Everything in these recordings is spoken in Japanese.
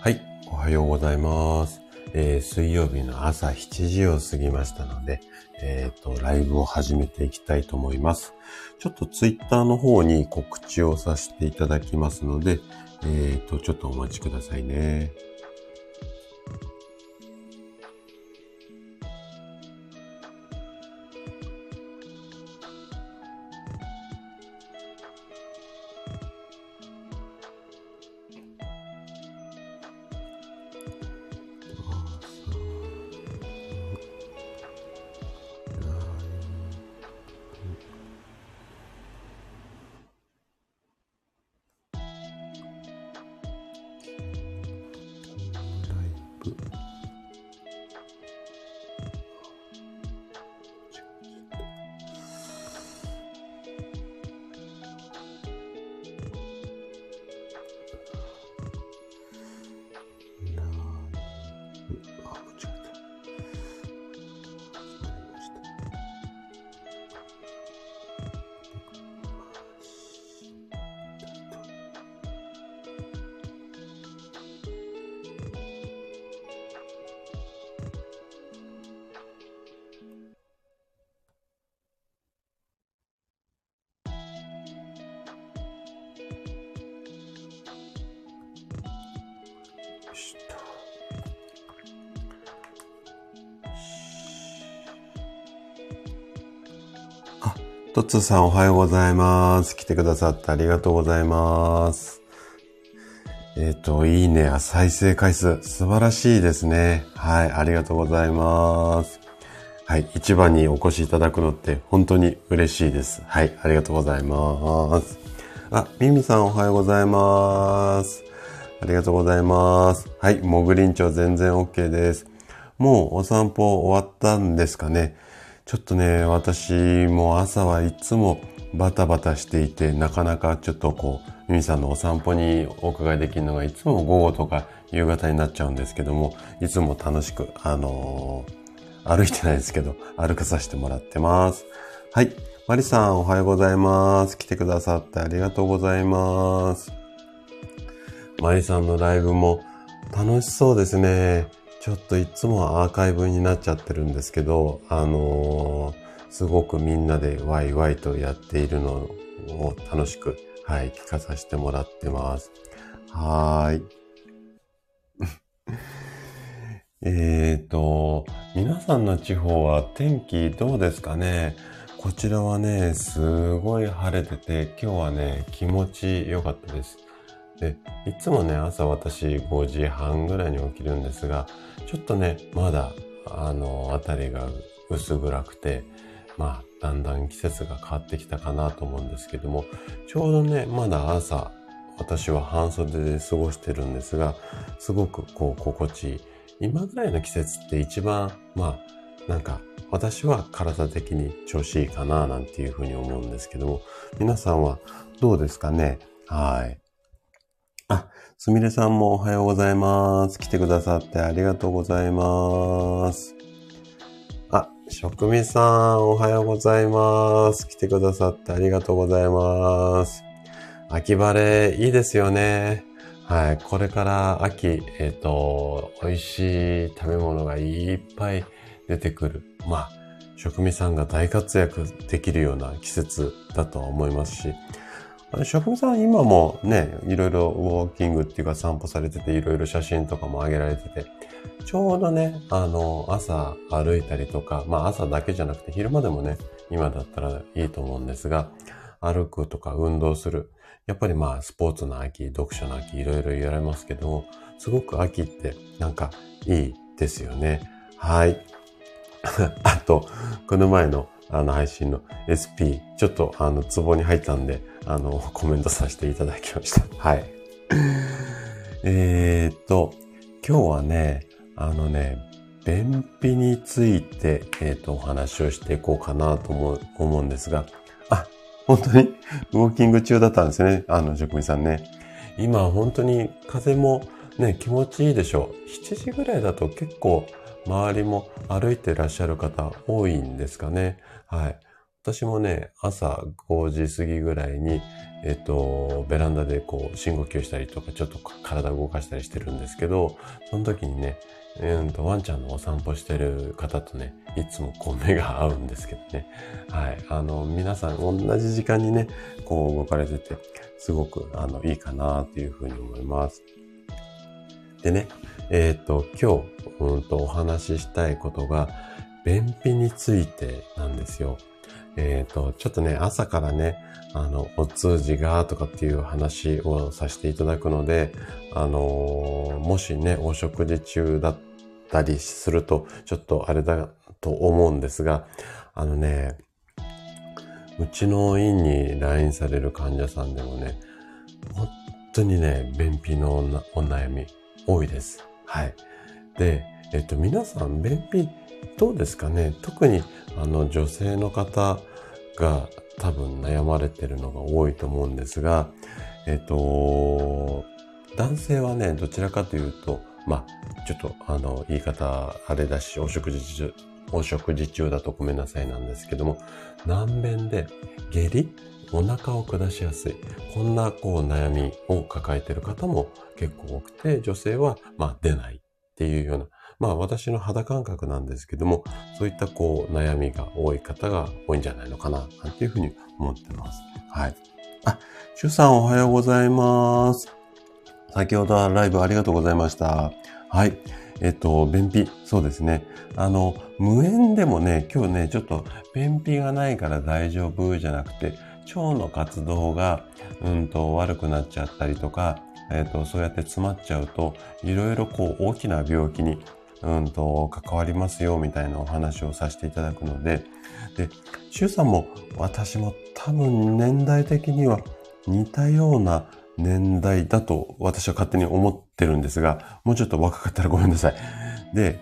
はい、おはようございます。えー、水曜日の朝7時を過ぎましたので、えっ、ー、と、ライブを始めていきたいと思います。ちょっとツイッターの方に告知をさせていただきますので、えっ、ー、と、ちょっとお待ちくださいね。トさんおはようございます。来てくださってありがとうございます。えっ、ー、と、いいねや、再生回数、素晴らしいですね。はい、ありがとうございます。はい、一番にお越しいただくのって本当に嬉しいです。はい、ありがとうございます。あ、ミミさんおはようございます。ありがとうございます。はい、モグリンチョ全然 OK です。もうお散歩終わったんですかね。ちょっとね、私も朝はいつもバタバタしていて、なかなかちょっとこう、ミミさんのお散歩にお伺いできるのがいつも午後とか夕方になっちゃうんですけども、いつも楽しく、あのー、歩いてないですけど、歩かさせてもらってます。はい。マリさん、おはようございます。来てくださってありがとうございます。マリさんのライブも楽しそうですね。ちょっといつもアーカイブになっちゃってるんですけど、あのー、すごくみんなでワイワイとやっているのを楽しく、はい、聞かさせてもらってます。はーい。えっと、皆さんの地方は天気どうですかね？こちらはね、すごい晴れてて、今日はね、気持ち良かったです。で、いつもね、朝私5時半ぐらいに起きるんですが、ちょっとね、まだ、あの、あたりが薄暗くて、まあ、だんだん季節が変わってきたかなと思うんですけども、ちょうどね、まだ朝、私は半袖で過ごしてるんですが、すごくこう、心地いい。今ぐらいの季節って一番、まあ、なんか、私は体的に調子いいかな、なんていうふうに思うんですけども、皆さんはどうですかね？はい。すみれさんもおはようございます。来てくださってありがとうございます。あ、職味さんおはようございます。来てくださってありがとうございます。秋晴れいいですよね。はい。これから秋、えっ、ー、と、美味しい食べ物がいっぱい出てくる。まあ、職味さんが大活躍できるような季節だと思いますし、職人さん今もね、いろいろウォーキングっていうか散歩されてて、いろいろ写真とかも上げられてて、ちょうどね、あの、朝歩いたりとか、まあ朝だけじゃなくて昼間でもね、今だったらいいと思うんですが、歩くとか運動する。やっぱりまあスポーツの秋、読書の秋、いろいろ言われますけど、すごく秋ってなんかいいですよね。はい。あと、この前のあの配信の SP、ちょっとあの、ツボに入ったんで、あの、コメントさせていただきました。はい。えっと、今日はね、あのね、便秘について、えっ、ー、と、お話をしていこうかなと思う思うんですが、あ、本当に？ウォーキング中だったんですね。あの、職人さんね。今、本当に風もね、気持ちいいでしょう。7時ぐらいだと結構周りも歩いてらっしゃる方多いんですかね。はい。私もね、朝5時過ぎぐらいに、えっと、ベランダでこう、深呼吸したりとか、ちょっと体を動かしたりしてるんですけど、その時にね、うんと、ワンちゃんのお散歩してる方とね、いつもこう目が合うんですけどね。はい。あの、皆さん同じ時間にね、こう動かれてて、すごく、あの、いいかなっていうふうに思います。でね、えっ、ー、と、今日、うんとお話ししたいことが、便秘についてなんですよ。えっ、ー、と、ちょっとね、朝からね、あの、お通じがとかっていう話をさせていただくので、あのー、もしね、お食事中だったりすると、ちょっとあれだと思うんですが、あのね、うちの院に来院される患者さんでもね、本当にね、便秘のお悩み多いです。はい。で、えっと、皆さん、便秘どうですかね？特に、あの、女性の方が多分悩まれてるのが多いと思うんですが、えっと、男性はね、どちらかというと、まあ、ちょっと、あの、言い方、あれだし、お食事中、お食事中だとごめんなさいなんですけども、難便で下痢？お腹を下しやすい。こんなこう悩みを抱えてる方も結構多くて、女性はまあ出ないっていうような、まあ私の肌感覚なんですけども、そういったこう悩みが多い方が多いんじゃないのかな、なんていうふうに思ってます。はい。あ、シュさんおはようございます。先ほどはライブありがとうございました。はい。えっと、便秘。そうですね。あの、無縁でもね、今日ね、ちょっと便秘がないから大丈夫じゃなくて、腸の活動が、うんと悪くなっちゃったりとか、えっ、と、そうやって詰まっちゃうと、いろいろこう大きな病気に、うんと関わりますよ、みたいなお話をさせていただくので、で、周さんも私も多分年代的には似たような年代だと私は勝手に思ってるんですが、もうちょっと若かったらごめんなさい。で、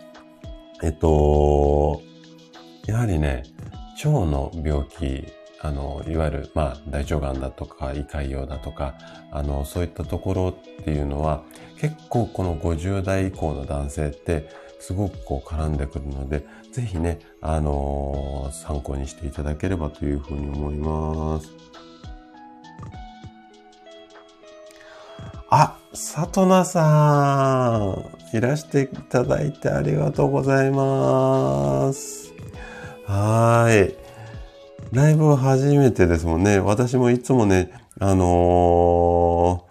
えっと、やはりね、腸の病気あの、いわゆる、まあ、大腸がんだとか、胃潰瘍だとか、あの、そういったところっていうのは、結構この50代以降の男性って、すごくこう絡んでくるので、ぜひね、あのー、参考にしていただければというふうに思います。あ、さとなさん、いらしていただいてありがとうございます。はい。ライブ初めてですもんね。私もいつもね、あの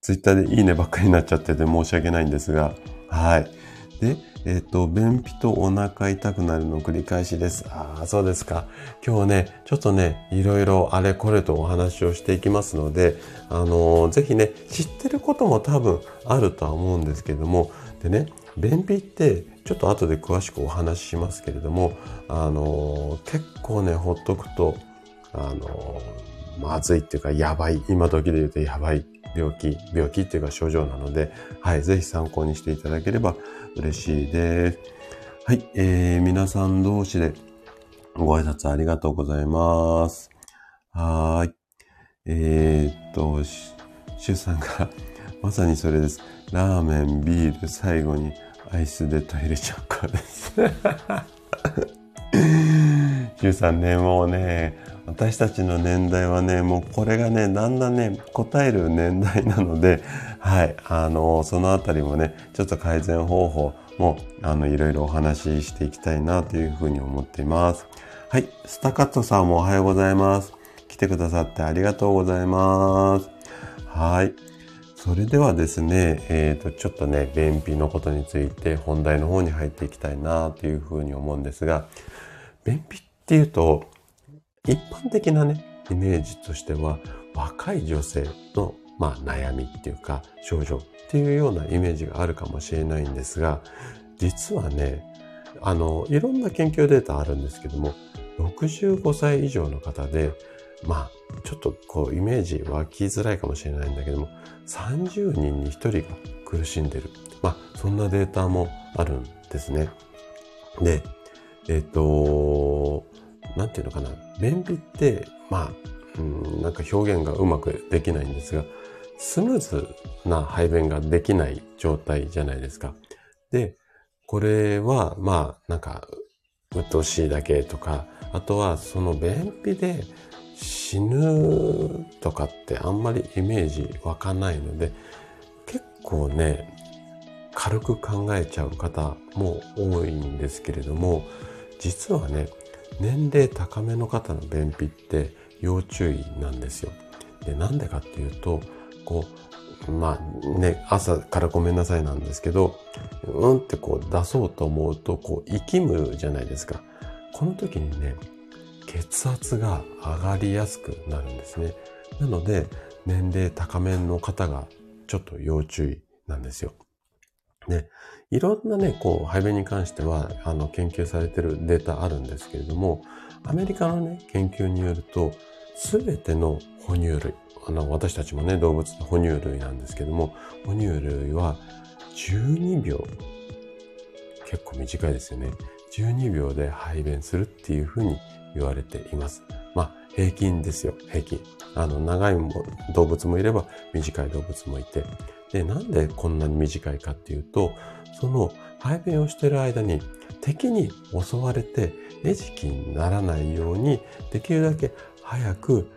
ー、ツイッターでいいねばっかりになっちゃってて申し訳ないんですが、はい。で、えっ、ー、と、便秘とお腹痛くなるの繰り返しです。ああ、そうですか。今日ね、ちょっとね、いろいろあれこれとお話をしていきますので、あのー、ぜひね、知ってることも多分あるとは思うんですけども、でね、便秘ってちょっと後で詳しくお話ししますけれども、あの、結構ね、ほっとくと、あの、まずいっていうか、やばい、今時で言うとやばい病気、病気っていうか症状なので、はい、ぜひ参考にしていただければ嬉しいです。はい、えー、皆さん同士でご挨拶ありがとうございます。はーい。えー、っと、しゅうさんが、まさにそれです。ラーメン、ビール、最後にアイスでトイレチョコです。13年もうね、私たちの年代はね、もうこれがね、だんだんね、答える年代なので、はい、あの、そのあたりもね、ちょっと改善方法も、あの、いろいろお話ししていきたいなというふうに思っています。はい、スタカットさんもおはようございます。来てくださってありがとうございます。はい。それではですね、えっ、ー、と、ちょっとね、便秘のことについて本題の方に入っていきたいなというふうに思うんですが、便秘っていうと、一般的なね、イメージとしては、若い女性の、まあ、悩みっていうか、症状っていうようなイメージがあるかもしれないんですが、実はね、あの、いろんな研究データあるんですけども、65歳以上の方で、まあ、ちょっとこう、イメージ湧きづらいかもしれないんだけども、30人に1人が苦しんでる。まあ、そんなデータもあるんですね。で、えっ、と、なんていうのかな。便秘って、まあ、うん、なんか表現がうまくできないんですが、スムーズな排便ができない状態じゃないですか。で、これは、まあ、なんか、鬱陶しいだけとか、あとはその便秘で死ぬとかってあんまりイメージ湧かないので、結構ね、軽く考えちゃう方も多いんですけれども、実はね、年齢高めの方の便秘って要注意なんですよ。で、なんでかっていうと、こう、まあね、朝からごめんなさいなんですけど、うんってこう出そうと思うと、こう、息むじゃないですか。この時にね、血圧が上がりやすくなるんですね。なので、年齢高めの方がちょっと要注意なんですよ。で、いろんなね、こう、排便に関しては、あの、研究されてるデータあるんですけれども、アメリカのね、研究によると、すべての哺乳類、あの、私たちもね、動物の哺乳類なんですけども、哺乳類は12秒、結構短いですよね。12秒で排便するっていうふうに言われています。まあ、平均ですよ、平均。あの、長い動物もいれば、短い動物もいて。で、なんでこんなに短いかっていうと、その排便をしている間に敵に襲われて餌食にならないように、できるだけ早く、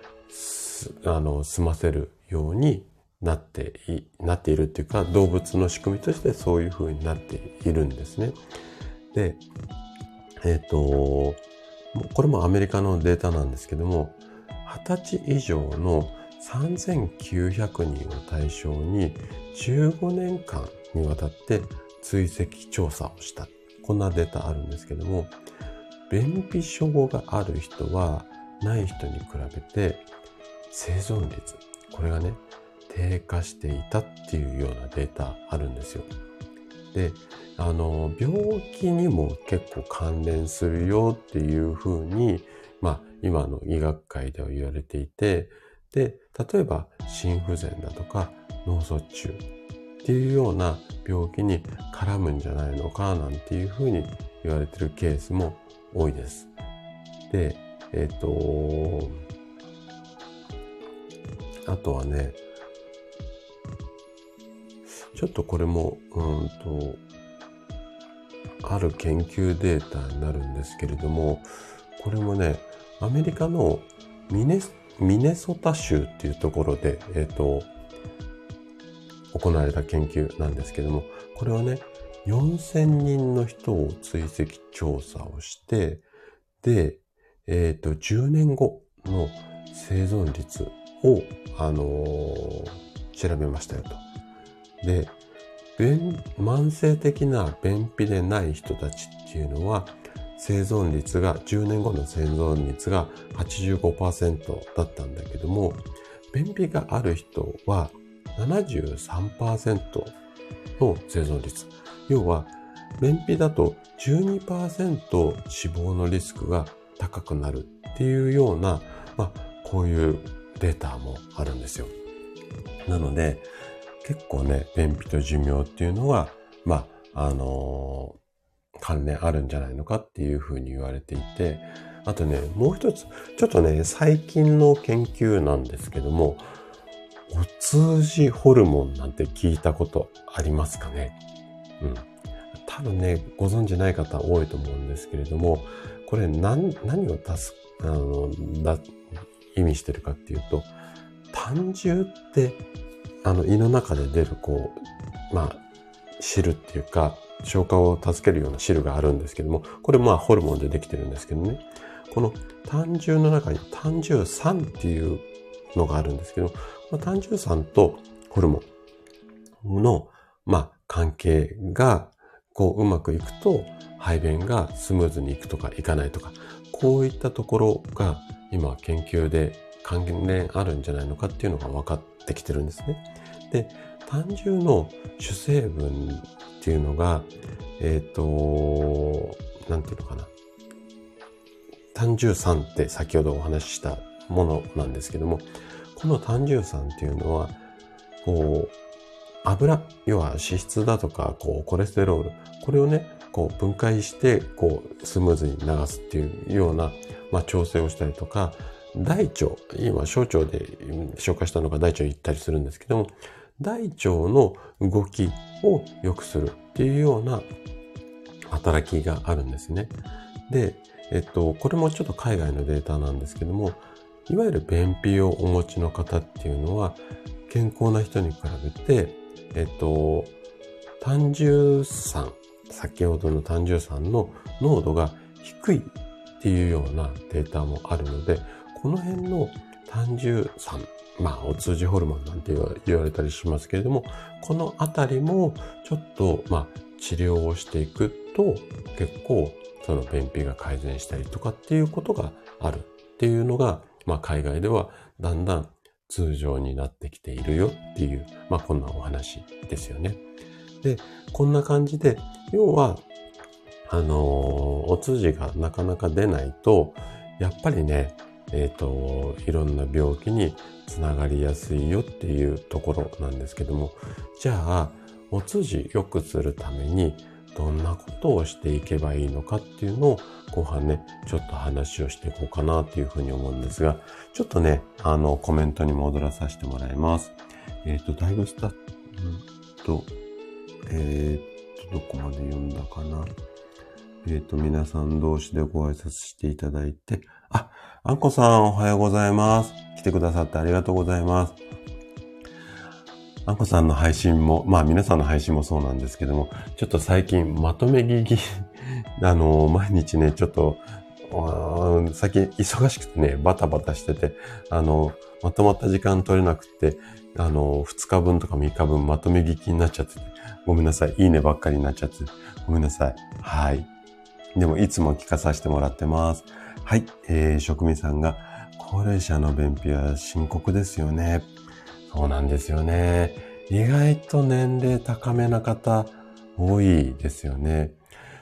あの、済ませるようになってい、なっているっていうか、動物の仕組みとしてそういう風になっているんですね。で、え、ー、と、これもアメリカのデータなんですけども、20歳以上の3900人を対象に15年間にわたって追跡調査をした。こんなデータあるんですけども、便秘症がある人はない人に比べて生存率、これがね、低下していたっていうようなデータあるんですよ。で、あの、病気にも結構関連するよっていうふうに、まあ、今の医学界では言われていて、で、例えば心不全だとか脳卒中っていうような病気に絡むんじゃないのかなんていうふうに言われてるケースも多いです。で、えっ、ー、と、あとはね、ちょっとこれも、うんと、ある研究データになるんですけれども、これもね、アメリカのミネミネソタ州っていうところで、えっ、ー、と、行われた研究なんですけども、これはね、4000人の人を追跡調査をして、で、えっ、ー、と、10年後の生存率を、あのー、調べましたよと。で、慢性的な便秘でない人たちっていうのは、生存率が、10年後の生存率が85%だったんだけども、便秘がある人は73%の生存率。要は、便秘だと12%死亡のリスクが高くなるっていうような、まあ、こういうデータもあるんですよ。なので、結構ね、便秘と寿命っていうのは、まあ、あのー、関連あるんじゃないのかっていうふうに言われていて、あとね、もう一つ、ちょっとね、最近の研究なんですけども、お通じホルモンなんて聞いたことありますかね？うん。多分ね、ご存知ない方多いと思うんですけれども、これ何、何を足す、あの、だ、意味してるかっていうと、胆汁ってあの胃の中で出るこう、まあ、汁っていうか、消化を助けるような汁があるんですけども、これまあホルモンでできてるんですけどね。この胆汁の中に胆汁酸っていうのがあるんですけど、まあ、胆汁酸とホルモンの、まあ、関係が、こう、うまくいくと、排便がスムーズにいくとかいかないとか、こういったところが今研究で関連あるんじゃないのかっていうのが分かってきてるんですね。で、胆汁の主成分っていうのが、えっ、ー、と、なんていうのかな。胆汁酸って先ほどお話ししたものなんですけども、この胆汁酸っていうのは、こう、油、要は脂質だとか、こう、コレステロール、これをね、こう、分解して、こう、スムーズに流すっていうような、まあ、調整をしたりとか、大腸、今、小腸で紹介したのが大腸に行ったりするんですけども、大腸の動きを良くするっていうような働きがあるんですね。で、えっと、これもちょっと海外のデータなんですけども、いわゆる便秘をお持ちの方っていうのは、健康な人に比べて、えっと、単重酸、先ほどの単重酸の濃度が低いっていうようなデータもあるので、この辺の単重酸、まあ、お通じホルモンなんて言われたりしますけれども、このあたりもちょっと、まあ、治療をしていくと、結構、その便秘が改善したりとかっていうことがあるっていうのが、まあ、海外ではだんだん通常になってきているよっていう、まあ、こんなお話ですよね。で、こんな感じで、要は、あのー、お通じがなかなか出ないと、やっぱりね、えっ、ー、と、いろんな病気につながりやすいよっていうところなんですけども、じゃあ、お通じ良くするためにどんなことをしていけばいいのかっていうのを後半ね、ちょっと話をしていこうかなっていうふうに思うんですが、ちょっとね、あの、コメントに戻らさせてもらいます。えっ、ー、と、だいぶスタッと、えっ、ー、と、どこまで読んだかな。えっ、ー、と、皆さん同士でご挨拶していただいて、あ、あんこさんおはようございます。来てくださってありがとうございます。あんこさんの配信も、まあ皆さんの配信もそうなんですけども、ちょっと最近まとめ聞き、あの、毎日ね、ちょっと、最近忙しくてね、バタバタしてて、あの、まとまった時間取れなくて、あの、2日分とか3日分まとめ聞きになっちゃってて、ごめんなさい。いいねばっかりになっちゃって、ごめんなさい。はい。でも、いつも聞かさせてもらってます。はい。えー、職味さんが、高齢者の便秘は深刻ですよね。そうなんですよね。意外と年齢高めな方多いですよね。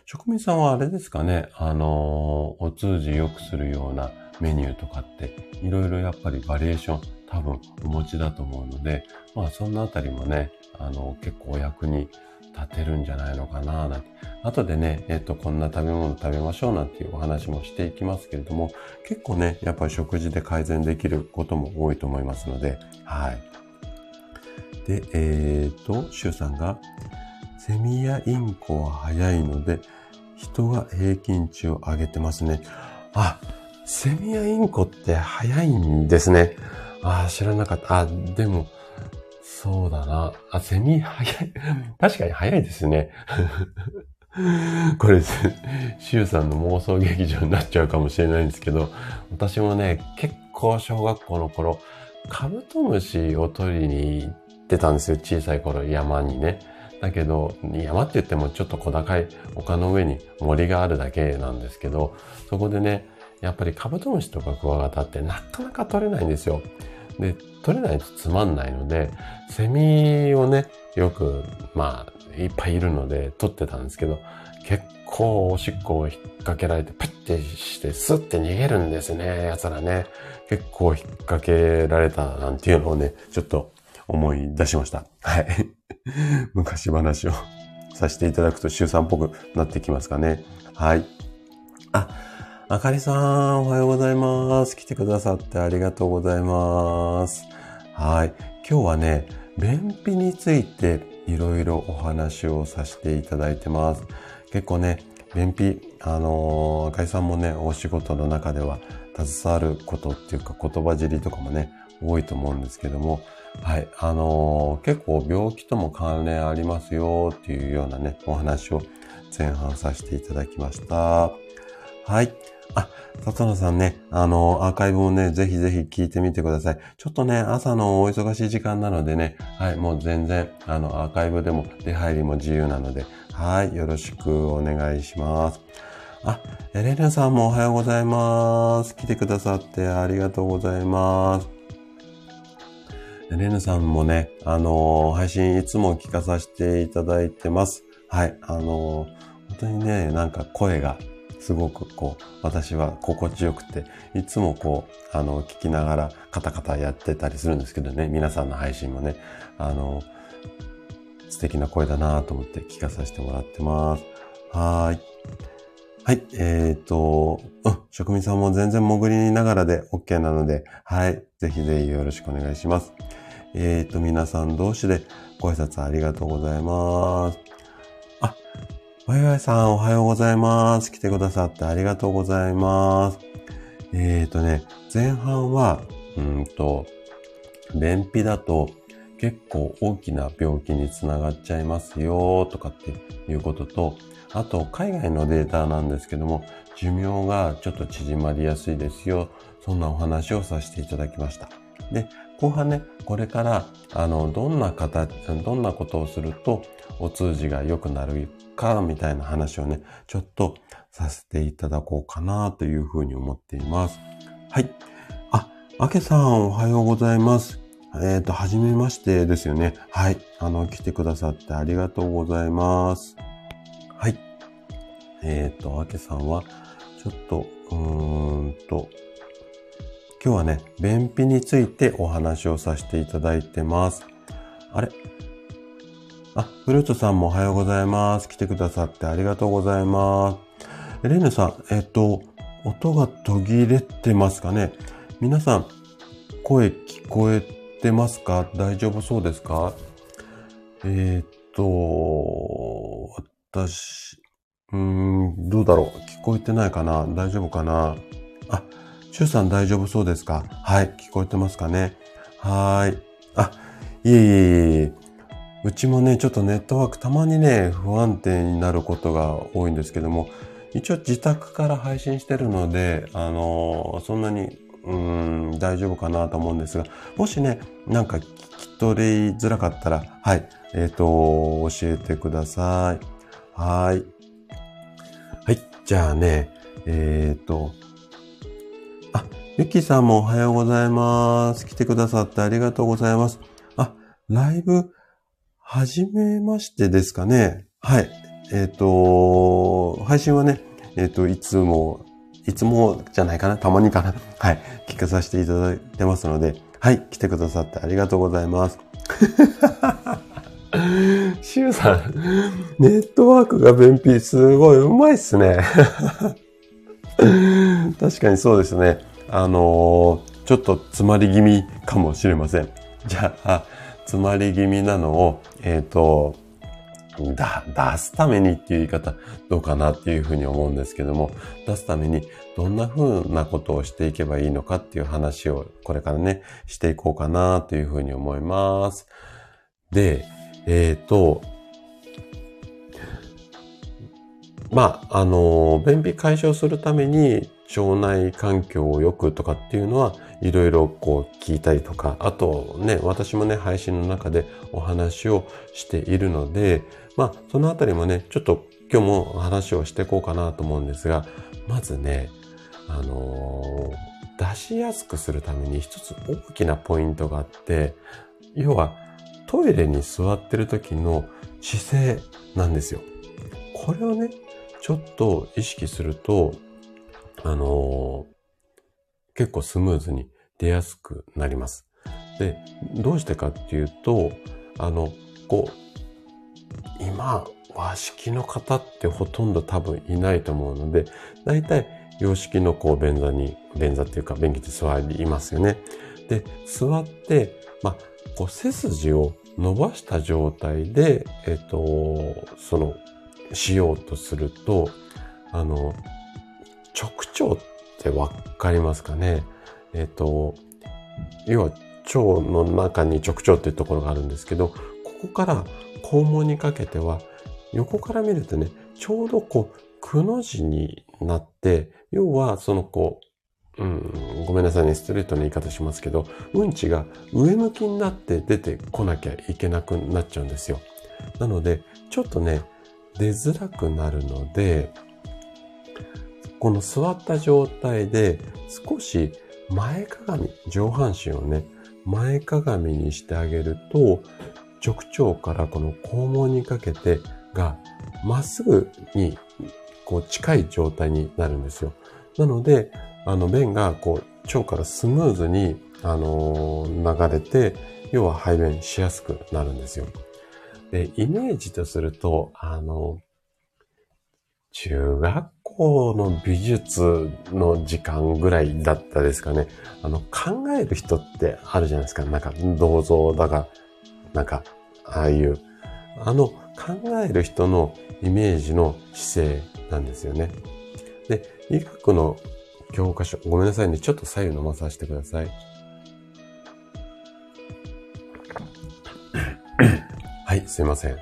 職味さんはあれですかね、あの、お通じ良くするようなメニューとかって、いろいろやっぱりバリエーション多分お持ちだと思うので、まあそんなあたりもね、あの、結構お役に立てるんじゃないのかななんて。後でね、えっと、こんな食べ物食べましょうなんていうお話もしていきますけれども、結構ね、やっぱり食事で改善できることも多いと思いますので、はい。で、えっ、と、シュウさんが、セミやインコは早いので、人が平均値を上げてますね。あ、セミやインコって早いんですね。あ、知らなかった。あ、でも、そうだな。あ、セミ早い。確かに早いですね。これ、シュウさんの妄想劇場になっちゃうかもしれないんですけど、私もね、結構小学校の頃、カブトムシを取りに行ってたんですよ。小さい頃、山にね。だけど、山って言ってもちょっと小高い丘の上に森があるだけなんですけど、そこでね、やっぱりカブトムシとかクワガタってなかなか取れないんですよ。で、取れないとつまんないので、セミをね、よく、まあ、いっぱいいるので取ってたんですけど、結構おしっこを引っ掛けられて、プッてして、スッて逃げるんですね、奴らね。結構引っ掛けられたなんていうのをね、ちょっと思い出しました。はい。昔話をさせていただくと週3っぽくなってきますかね。はい。あ、あかりさん、おはようございます。来てくださってありがとうございます。はい。今日はね、便秘についていろいろお話をさせていただいてます。結構ね、便秘、あのー、赤井さんもね、お仕事の中では携わることっていうか言葉尻とかもね、多いと思うんですけども、はい。あのー、結構病気とも関連ありますよっていうようなね、お話を前半させていただきました。はい。あ、里野さんね、あの、アーカイブをね、ぜひぜひ聞いてみてください。ちょっとね、朝のお忙しい時間なのでね、はい、もう全然、あの、アーカイブでも出入りも自由なので、はい、よろしくお願いします。あ、エレナさんもおはようございます。来てくださってありがとうございます。レヌさんもね、あのー、配信いつも聞かさせていただいてます。はい。あのー、本当にね、なんか声がすごくこう、私は心地よくて、いつもこう、あの、聞きながらカタカタやってたりするんですけどね、皆さんの配信もね、あの、素敵な声だなと思って聞かさせてもらってます。はーい。はい。えっ、ー、と、うん、職人さんも全然潜りながらで OK なので、はい。ぜひぜひよろしくお願いします。えっ、ー、と、皆さん同士でご挨拶ありがとうございます。あ、わいわいさん、おはようございます。来てくださってありがとうございます。えっ、ー、とね、前半は、うんと、便秘だと結構大きな病気につながっちゃいますよとかっていうことと、あと海外のデータなんですけども、寿命がちょっと縮まりやすいですよ。そんなお話をさせていただきました。で、後半ね、これから、あの、どんな形、どんなことをすると、お通じが良くなるか、みたいな話をね、ちょっとさせていただこうかな、というふうに思っています。はい。あ、あけさん、おはようございます。えっ、ー、と、はじめましてですよね。はい。あの、来てくださってありがとうございます。はい。えっ、ー、と、あけさんは、ちょっと、うーんと、今日はね、便秘についてお話をさせていただいてます。あれ？あ、フルートさんもおはようございます。来てくださってありがとうございます。レンヌさん、えっと、音が途切れてますかね？皆さん、声聞こえてますか？大丈夫そうですか？えー、っと、私、うーん、どうだろう？聞こえてないかな？大丈夫かな？あ、シュウさん大丈夫そうですか？はい、聞こえてますかね？はい。あ、いえいえいえ。うちもね、ちょっとネットワークたまにね、不安定になることが多いんですけども、一応自宅から配信してるので、あのそんなに、うん、大丈夫かなと思うんですが、もしね、なんか聞き取りづらかったら、はい、えっ、ー、と、教えてください。はい。はい、じゃあね、えっ、ー、と、ゆきさんもおはようございます。来てくださってありがとうございます。あ、ライブ、はじめましてですかね。はい。えっ、ー、と、配信はね、えっ、ー、と、いつも、いつもじゃないかな、たまにかな。はい。聞かさせていただいてますので、はい。来てくださってありがとうございます。シュウさん、ネットワークが便秘、すごいうまいっすね。確かにそうですね。あのー、ちょっと詰まり気味かもしれません。じゃあ、詰まり気味なのを、えっ、ー、と、だ、出すためにっていう言い方どうかなっていうふうに思うんですけども、出すためにどんな風なことをしていけばいいのかっていう話をこれからね、していこうかなというふうに思います。で、えっ、ー、と、まあ、あの、便秘解消するために腸内環境を良くとかっていうのは、いろいろこう聞いたりとか、あとね、私もね、配信の中でお話をしているので、まあ、そのあたりもね、ちょっと今日も話をしていこうかなと思うんですが、まずね、あのー、出しやすくするために一つ大きなポイントがあって、要はトイレに座ってる時の姿勢なんですよ。これをね、ちょっと意識すると、あのー、結構スムーズに出やすくなります。で、どうしてかっていうと、あの、こう、今、和式の方ってほとんど多分いないと思うので、大体洋式のこう便座に、便座っていうか便器で座りますよね。で、座って、まあ、こう背筋を伸ばした状態で、えっ、と、そのしようとすると、あの、直腸ってわかりますかね？えっ、と、要は腸の中に直腸っていうところがあるんですけど、ここから肛門にかけては、横から見るとね、ちょうどこう、くの字になって、要はそのこう、うん、ごめんなさいね、ストレートな言い方しますけど、うんちが上向きになって出てこなきゃいけなくなっちゃうんですよ。なので、ちょっとね、出づらくなるので、この座った状態で少し前かがみ、上半身をね、前かがみにしてあげると、直腸からこの肛門にかけてがまっすぐにこう近い状態になるんですよ。なので、あの便がこう腸からスムーズに、あの、流れて、要は排便しやすくなるんですよ。で、イメージとすると、あの、中学校の美術の時間ぐらいだったですかね。あの、考える人ってあるじゃないですか。なんか、銅像だが、なんか、ああいう、あの、考える人のイメージの姿勢なんですよね。で、医学の教科書、ごめんなさいね。ちょっと左右飲まさせてください。はい、すいません。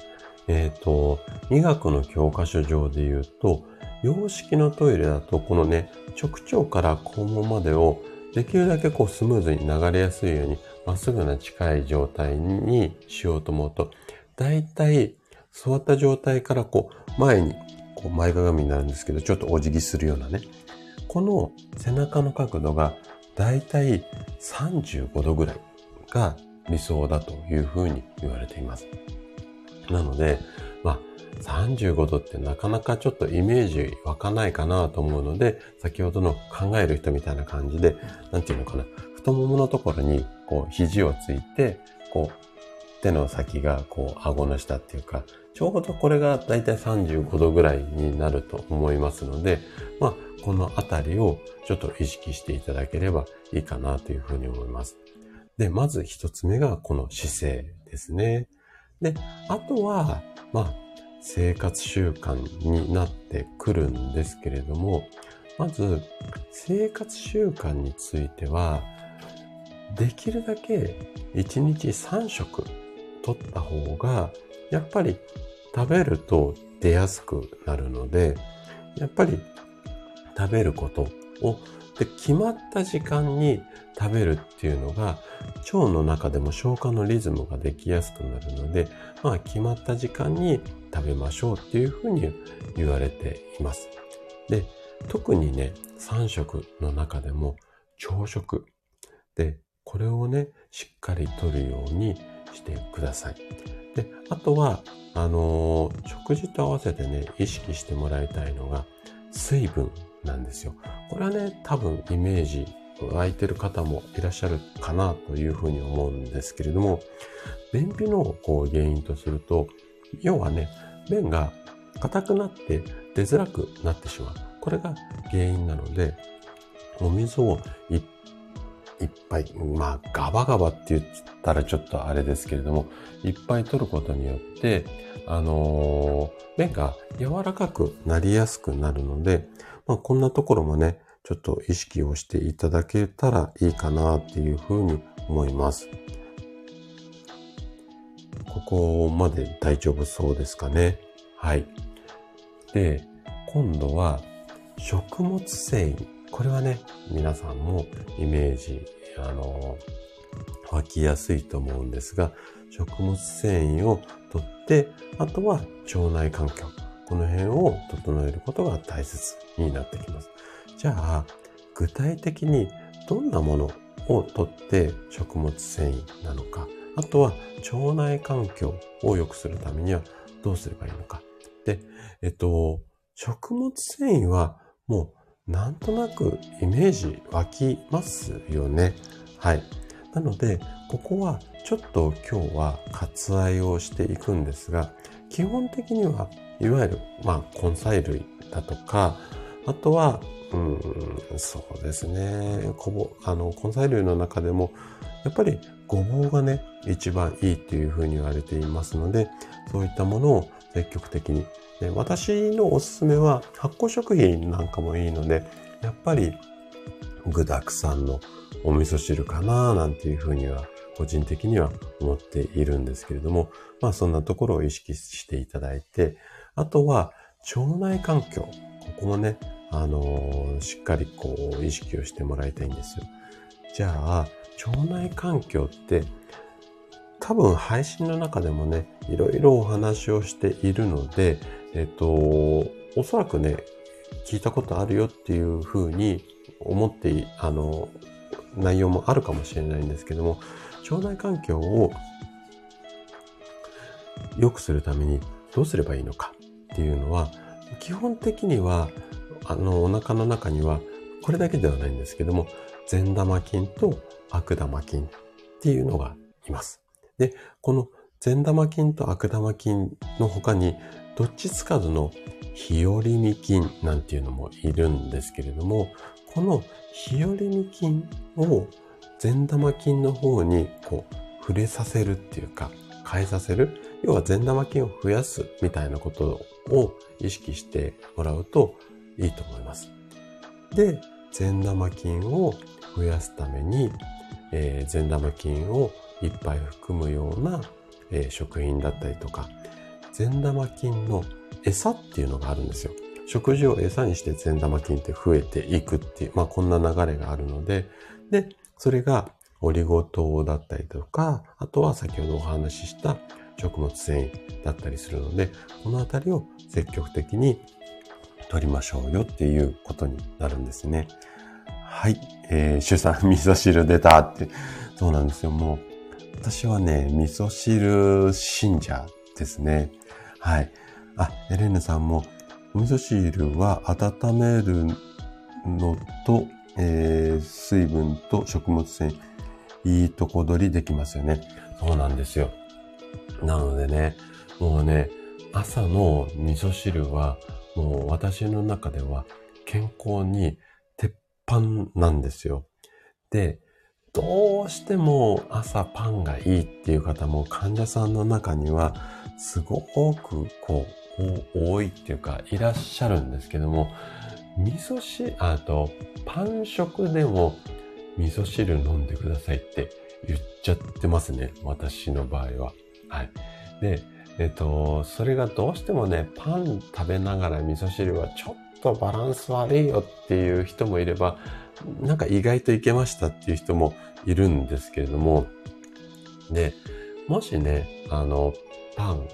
えっ、ー、と、医学の教科書上で言うと、洋式のトイレだと、このね、直腸から肛門までをできるだけこうスムーズに流れやすいように、まっすぐな近い状態にしようと思うと、だいたい座った状態からこう前にこう前かがみになるんですけど、ちょっとお辞儀するようなね。この背中の角度がだいたい35度ぐらいが理想だというふうに言われています。なので、35度ってなかなかちょっとイメージ湧かないかなと思うので、先ほどの考える人みたいな感じで、なんていうのかな、太もものところにこう肘をついて、こう手の先がこう顎の下っていうか、ちょうどこれがだいたい35度ぐらいになると思いますので、まあ、このあたりをちょっと意識していただければいいかなというふうに思います。で、まず一つ目がこの姿勢ですね。で、あとは、まあ、生活習慣になってくるんですけれども、まず、生活習慣については、できるだけ1日3食取った方が、やっぱり食べると出やすくなるので、やっぱり食べることをで決まった時間に食べるっていうのが腸の中でも消化のリズムができやすくなるので、まあ決まった時間に食べましょうっていうふうに言われています。で、特にね、3食の中でも朝食で、これをね、しっかりとるようにしてください。で、あとは、あのー、食事と合わせてね、意識してもらいたいのが、水分なんですよ。これはね、多分イメージ湧いてる方もいらっしゃるかなというふうに思うんですけれども、便秘のこう原因とすると、要はね、便が硬くなって出づらくなってしまう。これが原因なので、お水をいっぱい、まあ、ガバガバって言ったらちょっとあれですけれども、いっぱい取ることによって、あのー、便が柔らかくなりやすくなるので、まあ、こんなところもね、ちょっと意識をしていただけたらいいかなっていうふうに思います。ここまで大丈夫そうですかね？はい。で、今度は食物繊維。これはね、皆さんもイメージ、あの、湧きやすいと思うんですが、食物繊維をとって、あとは腸内環境。この辺を整えることが大切になってきます。じゃあ、具体的にどんなものをとって食物繊維なのか、あとは腸内環境を良くするためにはどうすればいいのか。で、えっと、食物繊維はもうなんとなくイメージ湧きますよね。はい。なので、ここはちょっと今日は割愛をしていくんですが、基本的にはいわゆる、まあ、根菜類だとか、あとは、うん、そうですね。こぼ、あの、根菜類の中でも、やっぱりごぼうがね、一番いいっていうふうに言われていますので、そういったものを積極的に。で私のおすすめは発酵食品なんかもいいので、やっぱり具沢山のお味噌汁かななんていうふうには個人的には思っているんですけれども、まあそんなところを意識していただいて、あとは、腸内環境。ここもね、あのー、しっかりこう、意識をしてもらいたいんですよ。じゃあ、腸内環境って、多分配信の中でもね、いろいろお話をしているので、えっと、おそらくね、聞いたことあるよっていうふうに思って、あの、内容もあるかもしれないんですけども、腸内環境を良くするためにどうすればいいのか。っていうのは、基本的には、あの、お腹の中には、これだけではないんですけども、善玉菌と悪玉菌っていうのがいます。で、この善玉菌と悪玉菌の他に、どっちつかずの日和見菌なんていうのもいるんですけれども、この日和見菌を善玉菌の方にこう触れさせるっていうか、変えさせる要は善玉菌を増やすみたいなことを意識してもらうといいと思います。で、善玉菌を増やすために、えー、善玉菌をいっぱい含むような、えー、食品だったりとか、善玉菌の餌っていうのがあるんですよ。食事を餌にして善玉菌って増えていくっていう、まあこんな流れがあるので、で、それがオリゴ糖だったりとか、あとは先ほどお話しした食物繊維だったりするので、このあたりを積極的に取りましょうよっていうことになるんですね。はい。えー、シュさん、味噌汁出たって。そうなんですよ。もう、私はね、味噌汁信者ですね。はい。あ、エレーヌさんも、お味噌汁は温めるのと、えー、水分と食物繊維、いいとこ取りできますよね。そうなんですよ。なのでね、もうね、朝の味噌汁は、もう私の中では健康に鉄板なんですよ。で、どうしても朝パンがいいっていう方も患者さんの中にはすごくこう多いっていうかいらっしゃるんですけども、味噌汁、あとパン食でも味噌汁飲んでくださいって言っちゃってますね。私の場合は。はい。で、えっと、それがどうしてもね、パン食べながら味噌汁はちょっとバランス悪いよっていう人もいれば、なんか意外といけましたっていう人もいるんですけれども、で、もしね、あの、パン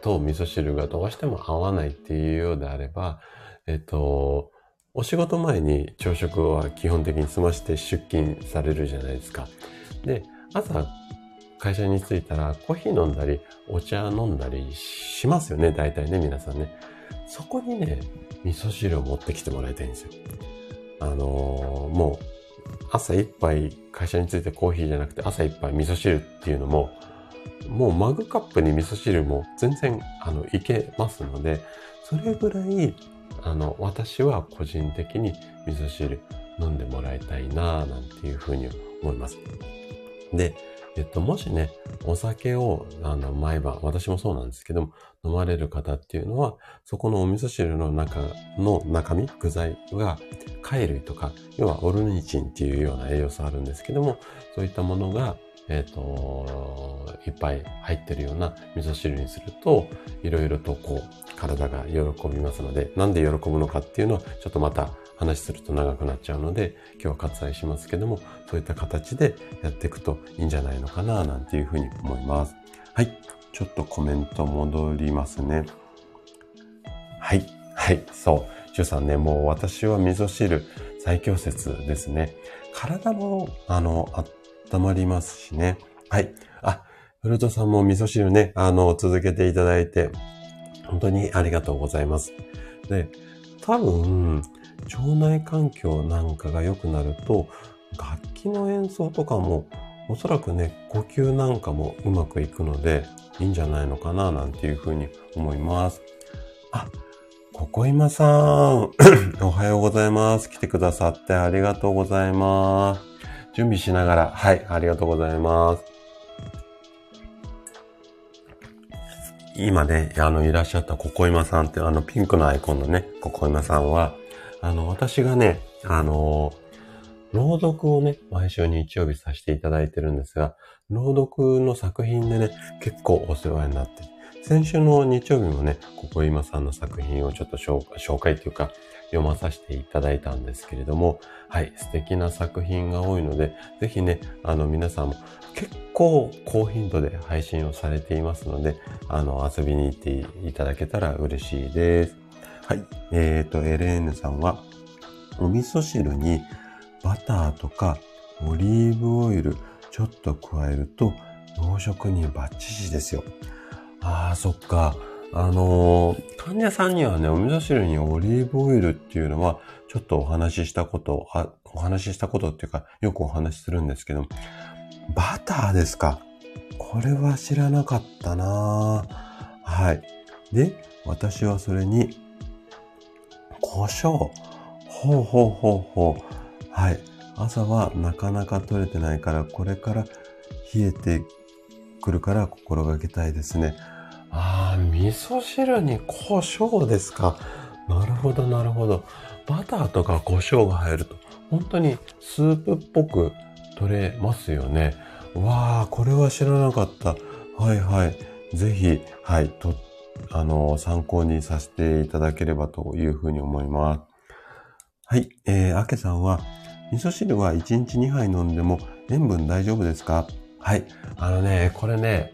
と味噌汁がどうしても合わないっていうようであれば、えっと、お仕事前に朝食は基本的に済まして出勤されるじゃないですか。で、朝会社に着いたらコーヒー飲んだり、お茶飲んだりしますよね、大体ね、皆さんね。そこにね、味噌汁を持ってきてもらいたいんですよ。あのー、もう、朝一杯会社に着いてコーヒーじゃなくて朝一杯味噌汁っていうのも、もうマグカップに味噌汁も全然、あの、いけますので、それぐらい、あの、私は個人的に味噌汁飲んでもらいたいなぁ、なんていうふうに思います。で、えっと、もしね、お酒を、あの、毎晩、私もそうなんですけども、飲まれる方っていうのは、そこのお味噌汁の中の中身、具材が、貝類とか、要はオルニチンっていうような栄養素あるんですけども、そういったものが、えっ、と、いっぱい入ってるような味噌汁にすると、いろいろとこう、体が喜びますので、なんで喜ぶのかっていうのは、ちょっとまた話すると長くなっちゃうので、今日は割愛しますけども、そういった形でやっていくといいんじゃないのかな、なんていうふうに思います。はい。ちょっとコメント戻りますね。はい。はい。そう。シュさんね、もう私は味噌汁最強説ですね。体も、あの、温まりますしね。はい。あ、フルトさんも味噌汁ね、あの、続けていただいて、本当にありがとうございます。で、多分、腸内環境なんかが良くなると、楽器の演奏とかも、おそらくね、呼吸なんかもうまくいくので、いいんじゃないのかな、なんていうふうに思います。あ、ここ今さん、おはようございます。来てくださってありがとうございます。準備しながら、はい、ありがとうございます。今ね、あの、いらっしゃったココイマさんって、あの、ピンクのアイコンのね、ココイマさんは、あの、私がね、あの、朗読をね、毎週日曜日させていただいてるんですが、朗読の作品でね、結構お世話になって、先週の日曜日もね、ここ今さんの作品をちょっと紹介というか、読まさせていただいたんですけれども、はい、素敵な作品が多いので、ぜひね、あの皆さんも結構高頻度で配信をされていますので、あの遊びに行っていただけたら嬉しいです。はい。えっ、ー、と、エレーヌさんは、お味噌汁にバターとかオリーブオイルちょっと加えると洋食にバッチシですよ。ああ、そっか。あのー、患者さんにはね、お味噌汁にオリーブオイルっていうのは、ちょっとお話ししたこと、お話ししたことっていうか、よくお話しするんですけど、バターですか。これは知らなかったなはい。で、私はそれに胡椒。ほうほうほうほう。はい。朝はなかなか取れてないから、これから冷えてくるから心がけたいですね。ああ、味噌汁に胡椒ですか。なるほど、なるほど。バターとか胡椒が入ると、本当にスープっぽく取れますよね。わあ、これは知らなかった。はいはい。ぜひ、はい、と、あの、参考にさせていただければというふうに思います。はい、えー、あけさんは、味噌汁は1日2杯飲んでも塩分大丈夫ですか？はい。あのね、これね、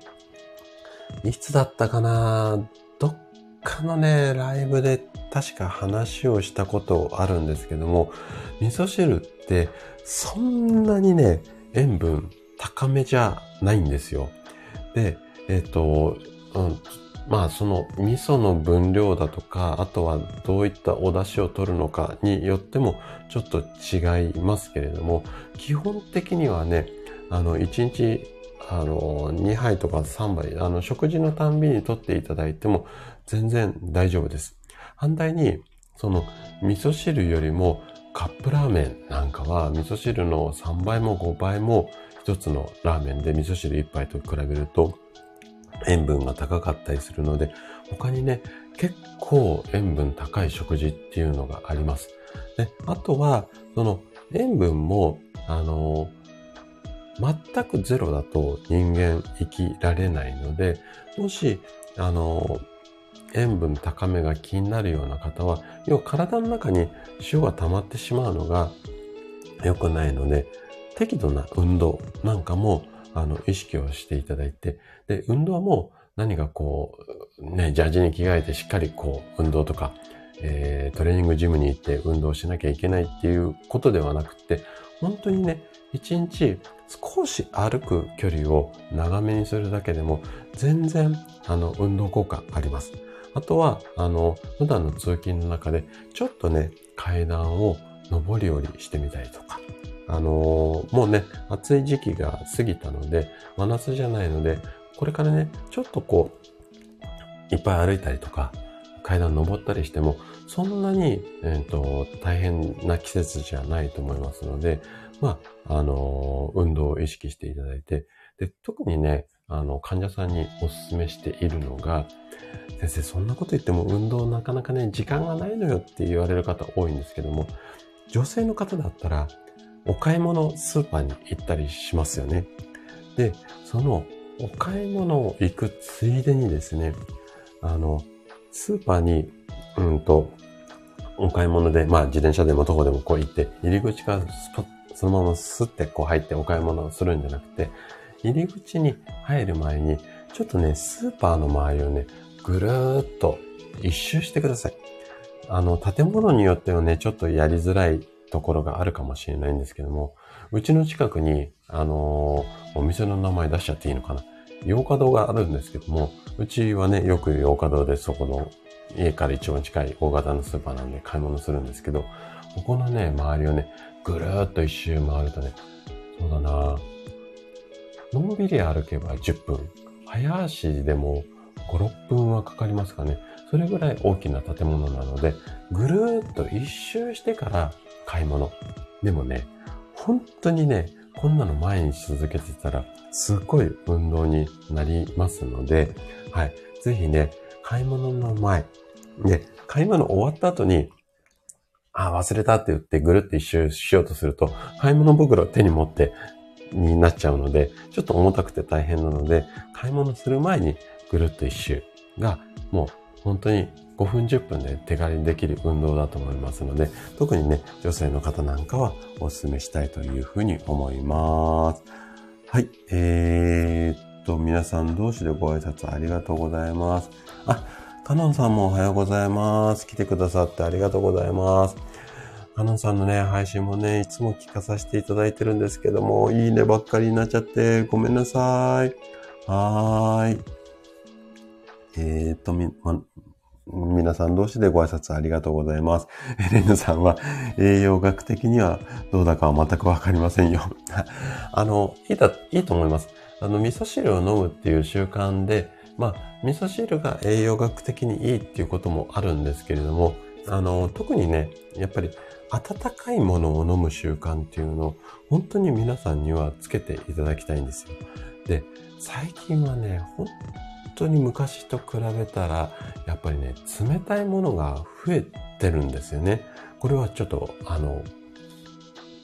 いつだったかな？どっかのね、ライブで確か話をしたことあるんですけども、味噌汁ってそんなにね、塩分高めじゃないんですよ。で、えっ、ー、と、うん、まあその味噌の分量だとか、あとはどういったお出汁を取るのかによってもちょっと違いますけれども、基本的にはね、あの、1日、あの、2杯とか3杯、あの、食事のたんびに取っていただいても全然大丈夫です。反対に、その、味噌汁よりもカップラーメンなんかは味噌汁の3倍も5倍も一つのラーメンで味噌汁1杯と比べると塩分が高かったりするので、他にね、結構塩分高い食事っていうのがあります。で、あとは、その塩分も、あの、全くゼロだと人間生きられないので、もし、あの、塩分高めが気になるような方は、要は体の中に塩が溜まってしまうのが良くないので、適度な運動なんかも、あの、意識をしていただいて、で、運動も何かこう、ね、ジャージに着替えてしっかりこう、運動とか、えー、トレーニングジムに行って運動しなきゃいけないっていうことではなくて、本当にね、一日少し歩く距離を長めにするだけでも全然あの運動効果あります。あとは、あの、普段の通勤の中でちょっとね、階段を上り下りしてみたりとか、あのー、もうね、暑い時期が過ぎたので、真夏じゃないので、これからね、ちょっとこう、いっぱい歩いたりとか、階段登ったりしても、そんなに、え、ー、と、大変な季節じゃないと思いますので、まあ、あのー、運動を意識していただいて、で、特にね、あの、患者さんにお勧めしているのが、先生、そんなこと言っても運動なかなかね、時間がないのよって言われる方多いんですけども、女性の方だったら、お買い物スーパーに行ったりしますよね。で、そのお買い物を行くついでにですね、あの、スーパーに、うんと、お買い物で、まあ自転車でも徒歩でもこう行って、入り口からそのままスッてこう入ってお買い物をするんじゃなくて、入り口に入る前に、ちょっとね、スーパーの周りをね、ぐるーっと一周してください。あの、建物によってはね、ちょっとやりづらいところがあるかもしれないんですけども、うちの近くに、あのー、お店の名前出しちゃっていいのかな。洋華堂があるんですけども、うちはね、よく洋華堂でそこの家から一番近い大型のスーパーなんで買い物するんですけど、ここのね、周りをね、ぐるーっと一周回るとね、そうだなのんびり歩けば10分、早足でも5、6分はかかりますかね。それぐらい大きな建物なので、ぐるーっと一周してから買い物。でもね、本当にね、こんなの毎日続けてたら、すっごい運動になりますので、はい。ぜひね、買い物の前、で、買い物終わった後に、あ、忘れたって言ってぐるって一周しようとすると、買い物袋を手に持ってになっちゃうので、ちょっと重たくて大変なので、買い物する前にぐるっと一周が、もう本当に5分10分で手軽にできる運動だと思いますので、特にね、女性の方なんかはお勧めしたいというふうに思います。はい。えー、っと、皆さん同士でご挨拶ありがとうございます。あ、カノンさんもおはようございます。来てくださってありがとうございます。カノンさんのね、配信もね、いつも聞かさせていただいてるんですけども、いいねばっかりになっちゃってごめんなさい。はーい。えー、っと、み、ま、皆さん同士でご挨拶ありがとうございます。エレンヌさんは栄養学的にはどうだかは全くわかりませんよ。あの、いいだ、いいと思います。あの、味噌汁を飲むっていう習慣で、まあ、味噌汁が栄養学的にいいっていうこともあるんですけれども、あの、特にね、やっぱり温かいものを飲む習慣っていうのを本当に皆さんにはつけていただきたいんですよ。で、最近はね、本当に昔と比べたら、やっぱりね、冷たいものが増えてるんですよね。これはちょっと、あの、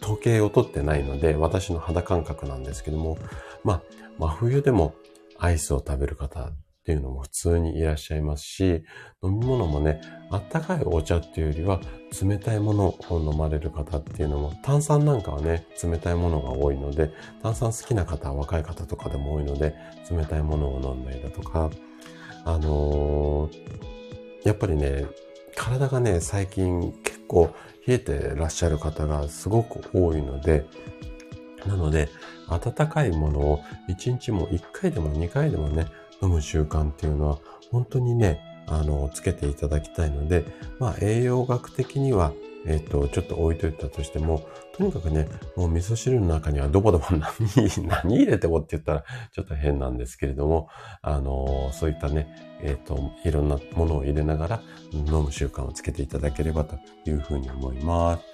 時計を取ってないので、私の肌感覚なんですけども、まあ、真冬でもアイスを食べる方っていうのも普通にいらっしゃいますし、飲み物もね、あったかいお茶っていうよりは、冷たいものを飲まれる方っていうのも、炭酸なんかはね、冷たいものが多いので、炭酸好きな方は若い方とかでも多いので、冷たいものを飲んだりだとか、あのー、やっぱりね、体がね、最近結構冷えてらっしゃる方がすごく多いので、なので、温かいものを1日も1回でも2回でもね、飲む習慣っていうのは本当にね、あの、つけていただきたいので、まあ栄養学的には、えっ、と、ちょっと置いといたとしても、とにかくね、もう味噌汁の中にはどこでも何、何入れてもって言ったらちょっと変なんですけれども、あの、そういったね、えっ、と、いろんなものを入れながら飲む習慣をつけていただければというふうに思います。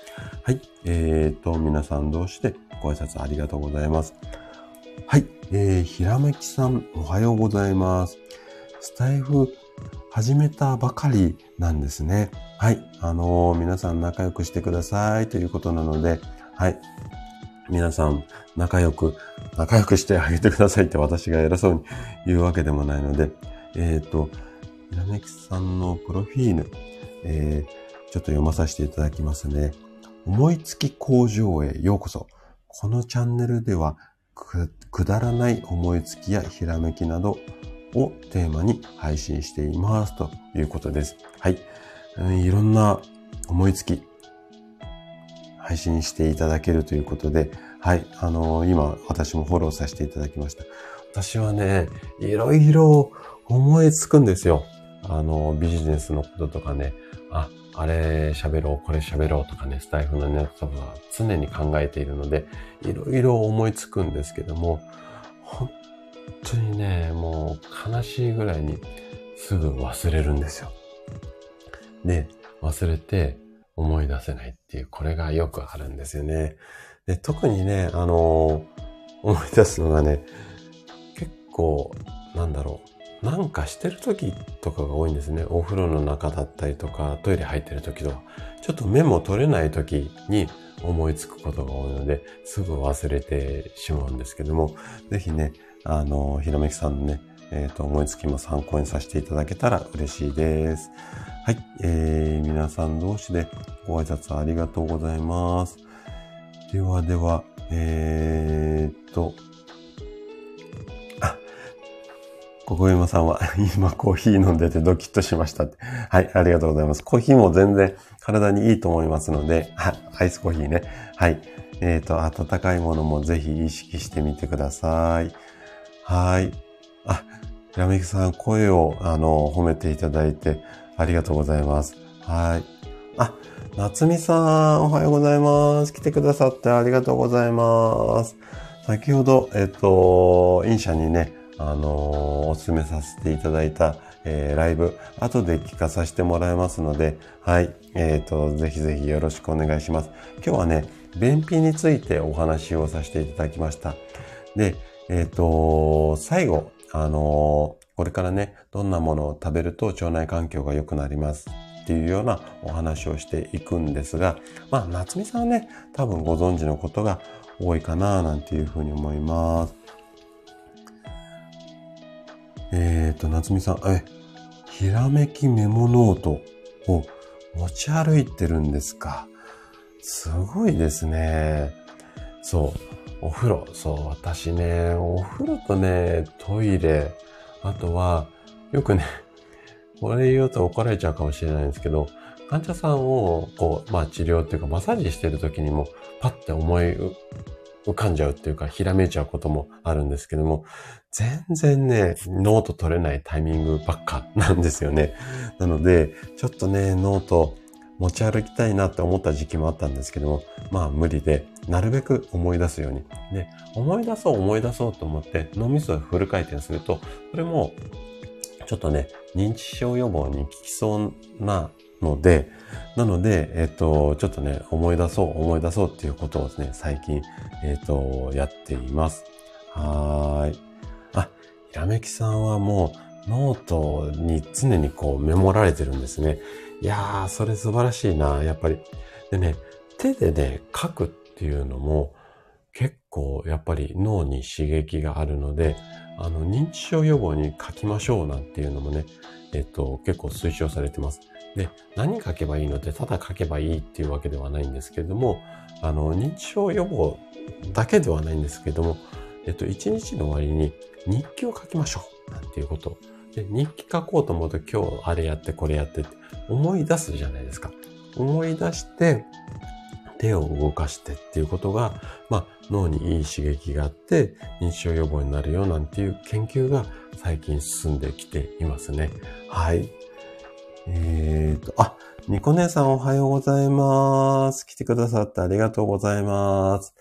はい。えっ、と、皆さん同士でご挨拶ありがとうございます。はい。えー、ひらめきさん、おはようございます。スタイフ始めたばかりなんですね。はい。あのー、皆さん仲良くしてくださいということなので、はい。皆さん仲良く、仲良くしてあげてくださいって私が偉そうに言うわけでもないので、えっ、ー、と、ひらめきさんのプロフィール、えー、ちょっと読まさせていただきますね。思いつき工場へようこそ。このチャンネルではく、くだらない思いつきやひらめきなどをテーマに配信していますということです。はい。いろんな思いつき、配信していただけるということで、はい。あの、今、私もフォローさせていただきました。私はね、いろいろ思いつくんですよ。あの、ビジネスのこととかね、あ、あれ喋ろう、これ喋ろうとかね、スタイフのネットとか常に考えているので、いろいろ思いつくんですけども、本当にね、もう悲しいぐらいにすぐ忘れるんですよ。で、忘れて思い出せないっていう、これがよくあるんですよね。で、特にね、あのー、思い出すのがね、結構、なんだろう、なんかしてる時とかが多いんですね。お風呂の中だったりとか、トイレ入ってる時とか、ちょっとメモ取れない時に思いつくことが多いので、すぐ忘れてしまうんですけども、ぜひね、あの、ひろめきさんのね、えっ、ー、と、思いつきも参考にさせていただけたら嬉しいです。はい、えー、皆さん同士でご挨拶ありがとうございます。ではでは、えー、っと、ここ山さんは、今コーヒー飲んでてドキッとしましたって。はい、ありがとうございます。コーヒーも全然体にいいと思いますので、アイスコーヒーね。はい。えっ、ー、と、温かいものもぜひ意識してみてください。はい。あ、ひらめきさん、声を、あの、褒めていただいてありがとうございます。はい。あ、夏美さん、おはようございます。来てくださってありがとうございます。先ほど、えっ、ー、と、インシャにね、あのー、お勧めさせていただいた、えー、ライブ、後で聞かさせてもらいますので、はい、えっ、ー、と、ぜひぜひよろしくお願いします。今日はね、便秘についてお話をさせていただきました。で、えっ、と、最後、あのこれからね、どんなものを食べると腸内環境が良くなります？っていうようなお話をしていくんですが、まあ、夏美さんはね、多分ご存知のことが多いかななんていうふうに思います。えっ、ー、と、夏美さん、え、ひらめきメモノートを持ち歩いてるんですか？すごいですね。そう。お風呂。そう。私ね、お風呂とね、トイレ。あとは、よくね、これ言うと怒られちゃうかもしれないんですけど、患者さんを、こう、まあ治療っていうかマッサージしてる時にも、パッて思い浮かんじゃうっていうか、ひらめいちゃうこともあるんですけども、全然ね、ノート取れないタイミングばっかなんですよね。なので、ちょっとね、ノート持ち歩きたいなって思った時期もあったんですけども、まあ無理で、なるべく思い出すように。で、思い出そう思い出そうと思って脳みそをフル回転すると、これも、ちょっとね、認知症予防に効きそうなので、なので、えっ、と、ちょっとね、思い出そう、思い出そうっていうことをですね、最近、えっ、と、やっています。はーい。あ、やめきさんはもうノートに常にこうメモられてるんですね。いやー、それ素晴らしいな、やっぱり。でね、手でね、書くっていうのも結構やっぱり脳に刺激があるので、あの、認知症予防に書きましょうなんていうのもね、えっと、結構推奨されてます。で、何書けばいいのってただ書けばいいっていうわけではないんですけれども、あの、認知症予防だけではないんですけれども、えっと、一日の終わりに日記を書きましょうなんていうこと。で、日記書こうと思うと今日あれやってこれやってって思い出すじゃないですか。思い出して、手を動かしてっていうことが、まあ、脳にいい刺激があって、認知症予防になるよなんていう研究が最近進んできていますね。はい。えーと、あ、ニコ姉さんおはようございます。来てくださってありがとうございます。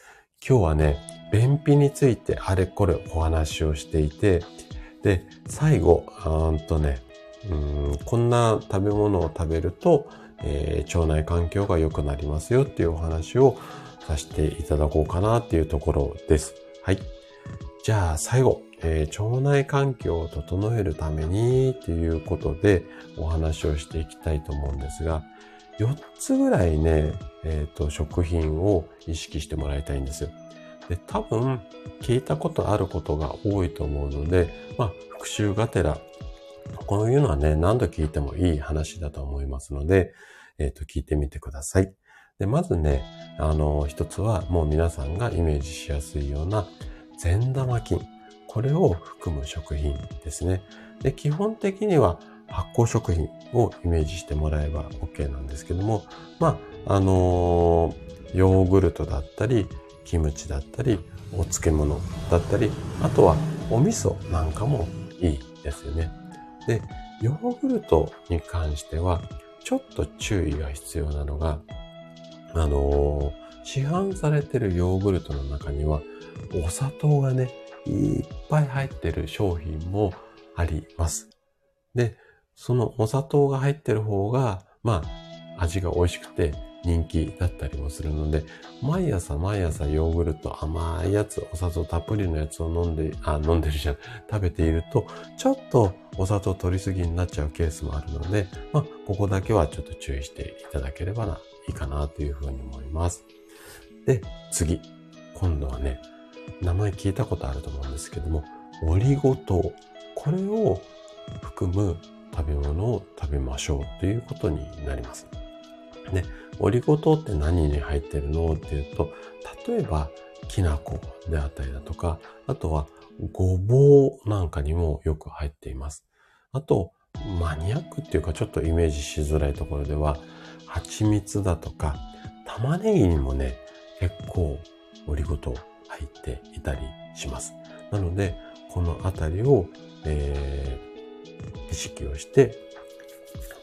今日はね、便秘についてあれこれお話をしていて、で、最後、うんとね、うんこんな食べ物を食べると、えー、腸内環境が良くなりますよっていうお話をさせていただこうかなっていうところです。はい。じゃあ最後、えー、腸内環境を整えるためにっていうことでお話をしていきたいと思うんですが、4つぐらいね、えっ、ー、と、食品を意識してもらいたいんですよ。で、多分、聞いたことあることが多いと思うので、まあ、復習がてら、こういうのはね、何度聞いてもいい話だと思いますので、えっ、ー、と、聞いてみてください。で、まずね、あの、一つはもう皆さんがイメージしやすいような善玉菌。これを含む食品ですね。で、基本的には発酵食品をイメージしてもらえば OK なんですけども、まあ、あのー、ヨーグルトだったり、キムチだったり、お漬物だったり、あとはお味噌なんかもいいですよね。で、ヨーグルトに関しては、ちょっと注意が必要なのが、あのー、市販されてるヨーグルトの中には、お砂糖がね、いっぱい入ってる商品もあります。で、そのお砂糖が入ってる方が、まあ、味が美味しくて人気だったりもするので、毎朝毎朝ヨーグルト甘いやつ、お砂糖たっぷりのやつを飲んで、あ、飲んでるじゃん、食べていると、ちょっとお砂糖取りすぎになっちゃうケースもあるので、まあ、ここだけはちょっと注意していただければないいかなというふうに思います。で、次。今度はね、名前聞いたことあると思うんですけども、オリゴ糖。これを含む食べ物を食べましょうということになります。ね、オリゴ糖って何に入ってるのっていうと、例えば、きな粉であったりだとか、あとはごぼうなんかにもよく入っています。あと、マニアックっていうかちょっとイメージしづらいところでは、蜂蜜だとか、玉ねぎにもね、結構オリゴ糖入っていたりします。なので、このあたりを、えー、意識をして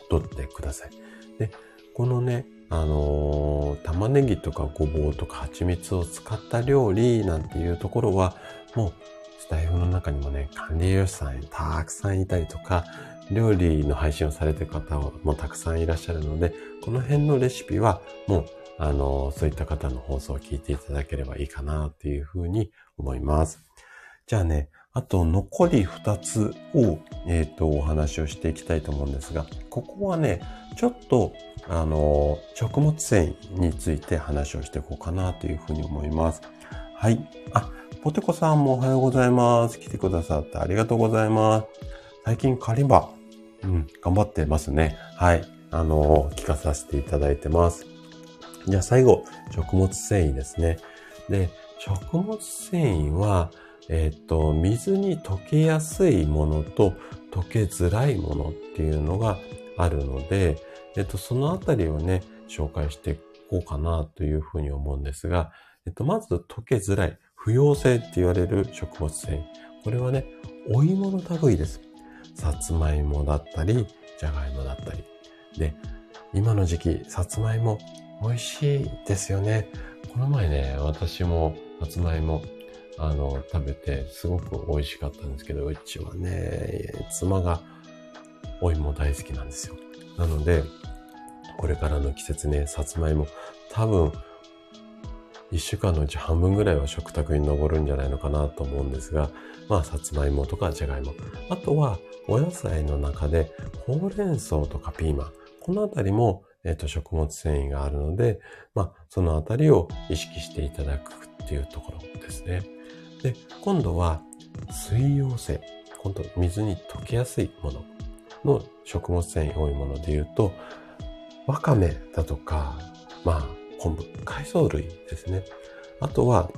取ってください。で、このね、あのー、玉ねぎとかごぼうとか蜂蜜を使った料理なんていうところは、もうスタイフの中にもね、管理栄養士さんたくさんいたりとか、料理の配信をされてる方もたくさんいらっしゃるので、この辺のレシピはもう、あの、そういった方の放送を聞いていただければいいかなっていうふうに思います。じゃあね、あと残り2つを、えっ、ー、と、お話をしていきたいと思うんですが、ここはね、ちょっと、あの、食物繊維について話をしていこうかなというふうに思います。はい。あ、ポテコさんもおはようございます。来てくださってありがとうございます。最近カリバ、うん、頑張ってますね。はい。あの、聞かさせていただいてます。じゃあ最後、食物繊維ですね。で、食物繊維は、えっ、と、水に溶けやすいものと溶けづらいものっていうのがあるので、えっ、と、そのあたりをね、紹介していこうかなというふうに思うんですが、えっと、まず溶けづらい、不溶性って言われる食物繊維。これはね、お芋の類です。さつまいもだったり、じゃがいもだったり。で、今の時期、さつまいも美味しいですよね。この前ね、私もさつまいも、あの、食べてすごく美味しかったんですけど、うちはね、妻がお芋大好きなんですよ。なので、これからの季節ね、さつまいも、多分、1週間のうち半分ぐらいは食卓に上るんじゃないのかなと思うんですが、まあ、さつまいもとかじゃがいも。あとは、お野菜の中で、ほうれん草とかピーマン。このあたりも、えっ、と、食物繊維があるので、まあ、そのあたりを意識していただくっていうところですね。で、今度は、水溶性。今度、水に溶けやすいものの食物繊維多いもので言うと、わかめだとか、まあ、昆布、海藻類ですね。あとは、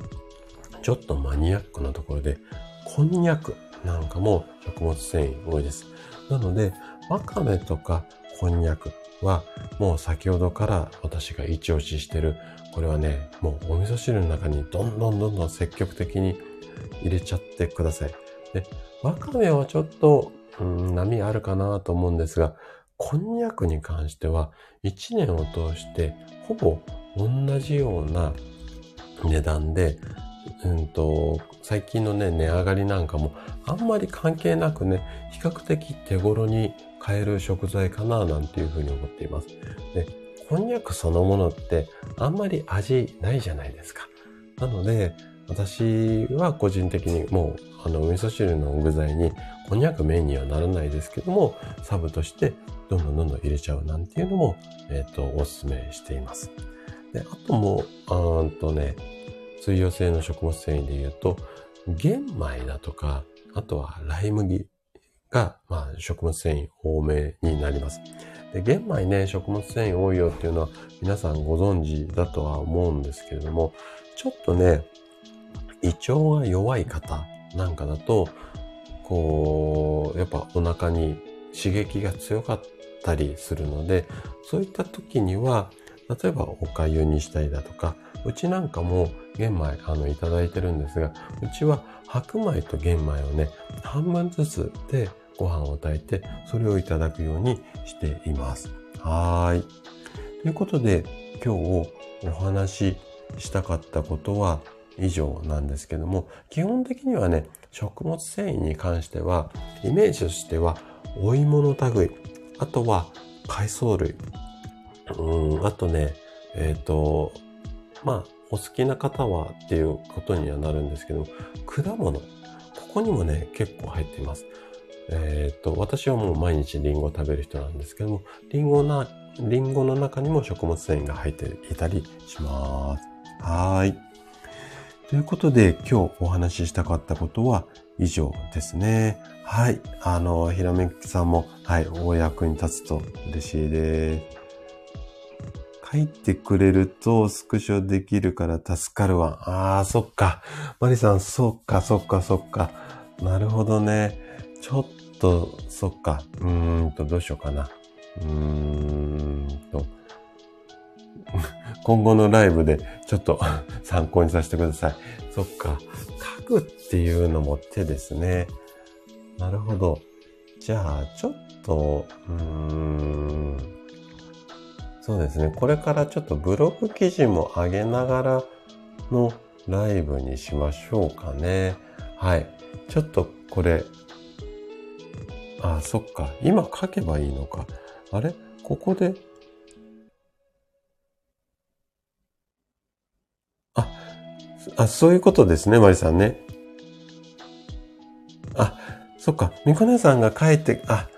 ちょっとマニアックなところで、こんにゃくなんかも食物繊維多いです。なので、わかめとかこんにゃくは、もう先ほどから私が一押ししてる、これはね、もうお味噌汁の中にどんどんどんどん積極的に入れちゃってください。で、わかめはちょっと、うん、波あるかなと思うんですが、こんにゃくに関しては、1年を通してほぼ同じような値段で、うんと、最近のね、値上がりなんかもあんまり関係なくね、比較的手頃に買える食材かななんていうふうに思っています。で、こんにゃくそのものってあんまり味ないじゃないですか。なので、私は個人的にもう、あの、お味噌汁の具材に、こんにゃくメインにはならないですけども、サブとしてどんどんどんどん入れちゃうなんていうのも、えっ、ー、と、お勧めしています。で、あともう、うんとね、水溶性の食物繊維で言うと、玄米だとか、あとはライ麦が、まあ、食物繊維多めになります。で玄米ね、食物繊維多いよっていうのは皆さんご存知だとは思うんですけれども、ちょっとね、胃腸が弱い方なんかだと、こう、やっぱお腹に刺激が強かったりするので、そういった時には、例えばお粥にしたりだとか、うちなんかも玄米あのいただいてるんですが、うちは白米と玄米をね、半分ずつでご飯を炊いて、それをいただくようにしています。はい。ということで、今日お話ししたかったことは以上なんですけども、基本的にはね、食物繊維に関しては、イメージとしては、お芋の類、あとは海藻類、うん、あとね、えっ、ー、と、まあ、お好きな方はっていうことにはなるんですけど、果物、ここにもね、結構入っています。えっ、と、私はもう毎日リンゴを食べる人なんですけども、リンゴな、リンゴの中にも食物繊維が入っていたりします。はい。ということで、今日お話ししたかったことは以上ですね。はい。あの、ひらめきさんも、はい、お役に立つと嬉しいです。書いてくれるとスクショできるから助かるわ。ああ、そっか。マリさん、そっか、そっか、そっか。なるほどね。ちょっと、そっか。うーんと、どうしようかな。うーんと。今後のライブでちょっと 参考にさせてください。そっか。書くっていうのも手ですね。なるほど。じゃあ、ちょっと、うーん。そうですね。これからちょっとブログ記事も上げながらのライブにしましょうかね。はい。ちょっとこれ、あ、そっか。今書けばいいのか。あれ？ここで、あ、あ、そういうことですね、マリさんね。あ、そっか。みこねさんが書いて、あ、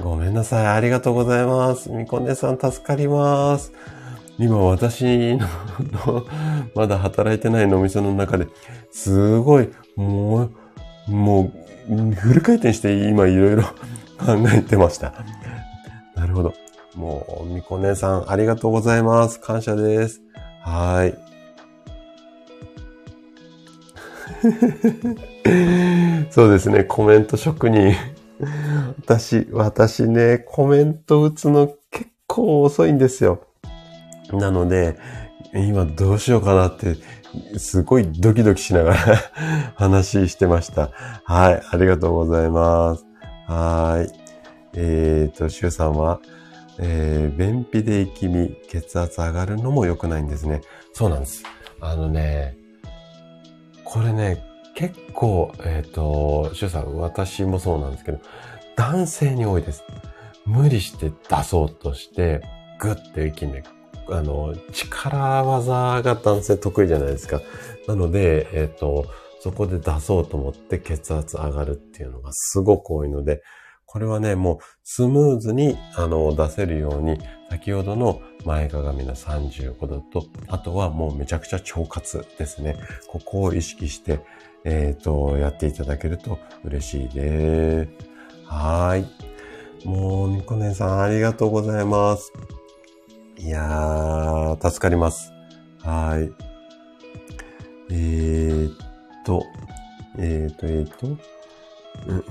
ごめんなさい。ありがとうございます。みこねさん助かります。今私の まだ働いてない飲みその中で、すごい、もう、もう、フル回転して今いろいろ 考えてました。なるほど。もう、みこねさん、ありがとうございます。感謝です。はい。そうですね、コメント職人。私、私ね、コメント打つの結構遅いんですよ。なので、今どうしようかなって、すごいドキドキしながら 話してました。はい、ありがとうございます。はい。えっ、ー、と、シュウさんは、えー、便秘で息み、血圧上がるのも良くないんですね。そうなんです。あのね、これね、結構、えっ、ー、と、シュウさん、私もそうなんですけど、男性に多いです。無理して出そうとして、ぐって息ね、あの、力技が男性得意じゃないですか。なので、えっ、と、そこで出そうと思って血圧上がるっていうのがすごく多いので、これはね、もうスムーズにあの出せるように、先ほどの前かがみの35度と、あとはもうめちゃくちゃ腸活ですね。ここを意識して、えっ、ー、と、やっていただけると嬉しいです。はい。もう、みこねさんありがとうございます。いやー、助かります。はい。えー、っと、えー、っと、えー、っと、うん。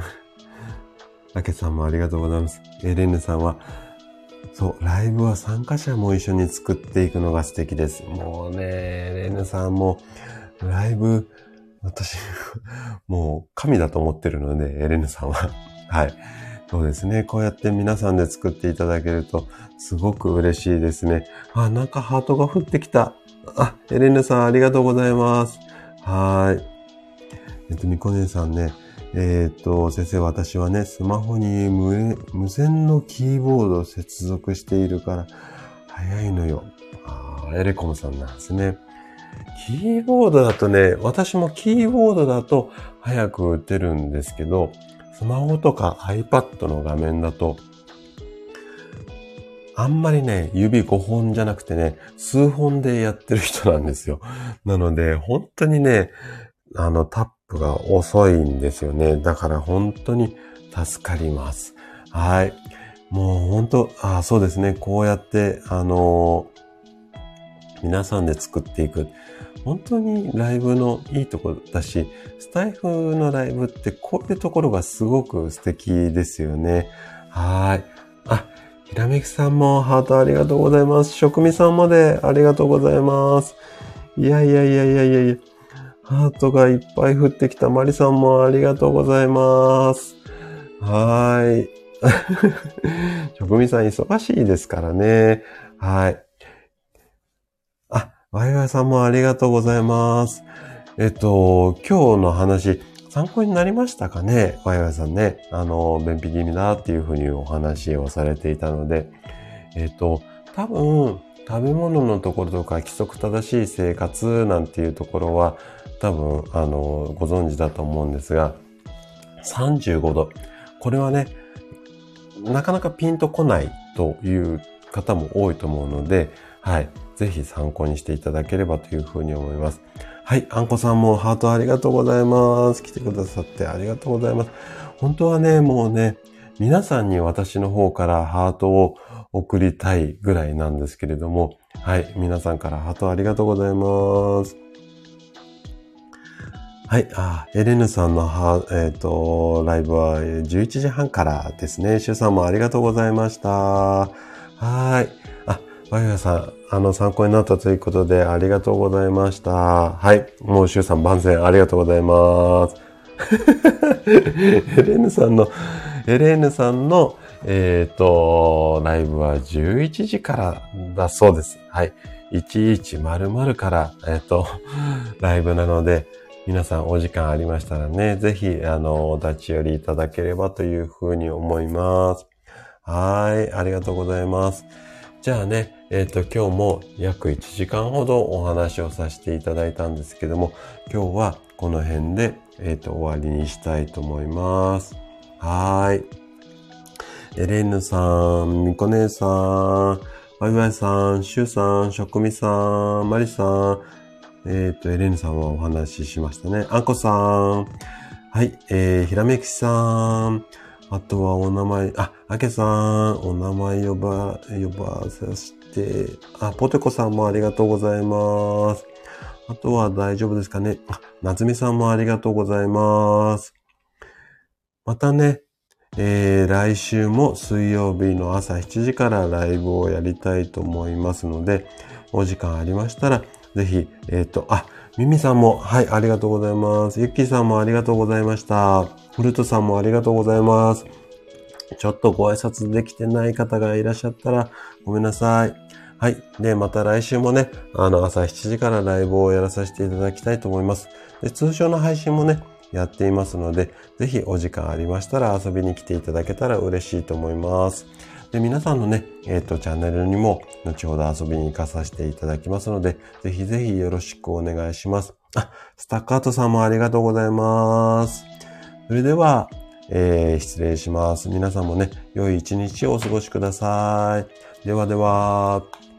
あけさんもありがとうございます。エレンヌさんは、そう、ライブは参加者も一緒に作っていくのが素敵です。もうね、エレンヌさんも、ライブ、私、もう神だと思ってるので、エレンヌさんは。はい。そうですね。こうやって皆さんで作っていただけると、すごく嬉しいですね。あ、なんかハートが降ってきた。あ、エレンヌさんありがとうございます。はい。えっと、みこねさんね、えー、っと、先生、私はね、スマホに無無線のキーボードを接続しているから、早いのよ。ああエレコムさんなんですね。キーボードだとね、私もキーボードだと早く打てるんですけど、スマホとか iPad の画面だと、あんまりね、指5本じゃなくてね、数本でやってる人なんですよ。なので、本当にね、あの、タップが遅いんですよね。だから本当に助かります。はい。もう本当、あそうですね。こうやって、あのー、皆さんで作っていく。本当にライブのいいところだし、スタイフのライブってこういうところがすごく素敵ですよね。はい。あ、ひらめきさんもハートありがとうございます。職味さんまでありがとうございます。いやいやいやいやいやいや。ハートがいっぱい降ってきたマリさんもありがとうございます。はい。職味さん忙しいですからね。はい。あ、ワイワイさんもありがとうございます。えっと、今日の話、参考になりましたかね？ワイワイさんね。あの、便秘気味だっていうふうにお話をされていたので、えっと、多分、食べ物のところとか規則正しい生活なんていうところは、多分、あの、ご存知だと思うんですが、35度。これはね、なかなかピンとこないという方も多いと思うので、はい。ぜひ参考にしていただければというふうに思います。はい。あんこさんもハートありがとうございます。来てくださってありがとうございます。本当はね、もうね、皆さんに私の方からハートを送りたいぐらいなんですけれども、はい。皆さんからハートありがとうございます。はい。あ、エレヌさんのは、えっ、ー、と、ライブは11時半からですね。シュさんもありがとうございました。はい。あ、バイガさん、あの、参考になったということで、ありがとうございました。はい。もう、シュさん万全ありがとうございます。エレーヌさんの、エレーヌさんの、えっ、ー、と、ライブは11時からだそうです。はい。1100から、えっ、ー、と、ライブなので、皆さんお時間ありましたらね、ぜひ、あの、お立ち寄りいただければというふうに思います。はい、ありがとうございます。じゃあね、えっ、ー、と、今日も約1時間ほどお話をさせていただいたんですけども、今日はこの辺で、えっ、ー、と、終わりにしたいと思います。はい。エレンヌさん、ミコ姉さん、ワイワイさん、シュウさん、ショコミさん、マリさん、えっ、ー、と、エレンヌさんはお話ししましたね。あんこさん。はい。えー、ひらめきさん。あとはお名前、あ、あけさん。お名前呼ば、呼ばさせて。あ、ポテコさんもありがとうございます。あとは大丈夫ですかね。あ、なつみさんもありがとうございます。またね、えー、来週も水曜日の朝7時からライブをやりたいと思いますので、お時間ありましたら、ぜひ、えっ、ー、と、あ、ミミさんも、はい、ありがとうございます。ユッキーさんもありがとうございました。フルトさんもありがとうございます。ちょっとご挨拶できてない方がいらっしゃったら、ごめんなさい。はい。で、また来週もね、あの、朝7時からライブをやらさせていただきたいと思います。で、通常の配信もね、やっていますので、ぜひお時間ありましたら遊びに来ていただけたら嬉しいと思います。で、皆さんのね、えっ、と、チャンネルにも、後ほど遊びに行かさせていただきますので、ぜひぜひよろしくお願いします。あ、スタッカートさんもありがとうございます。それでは、えー、失礼します。皆さんもね、良い一日をお過ごしください。ではでは。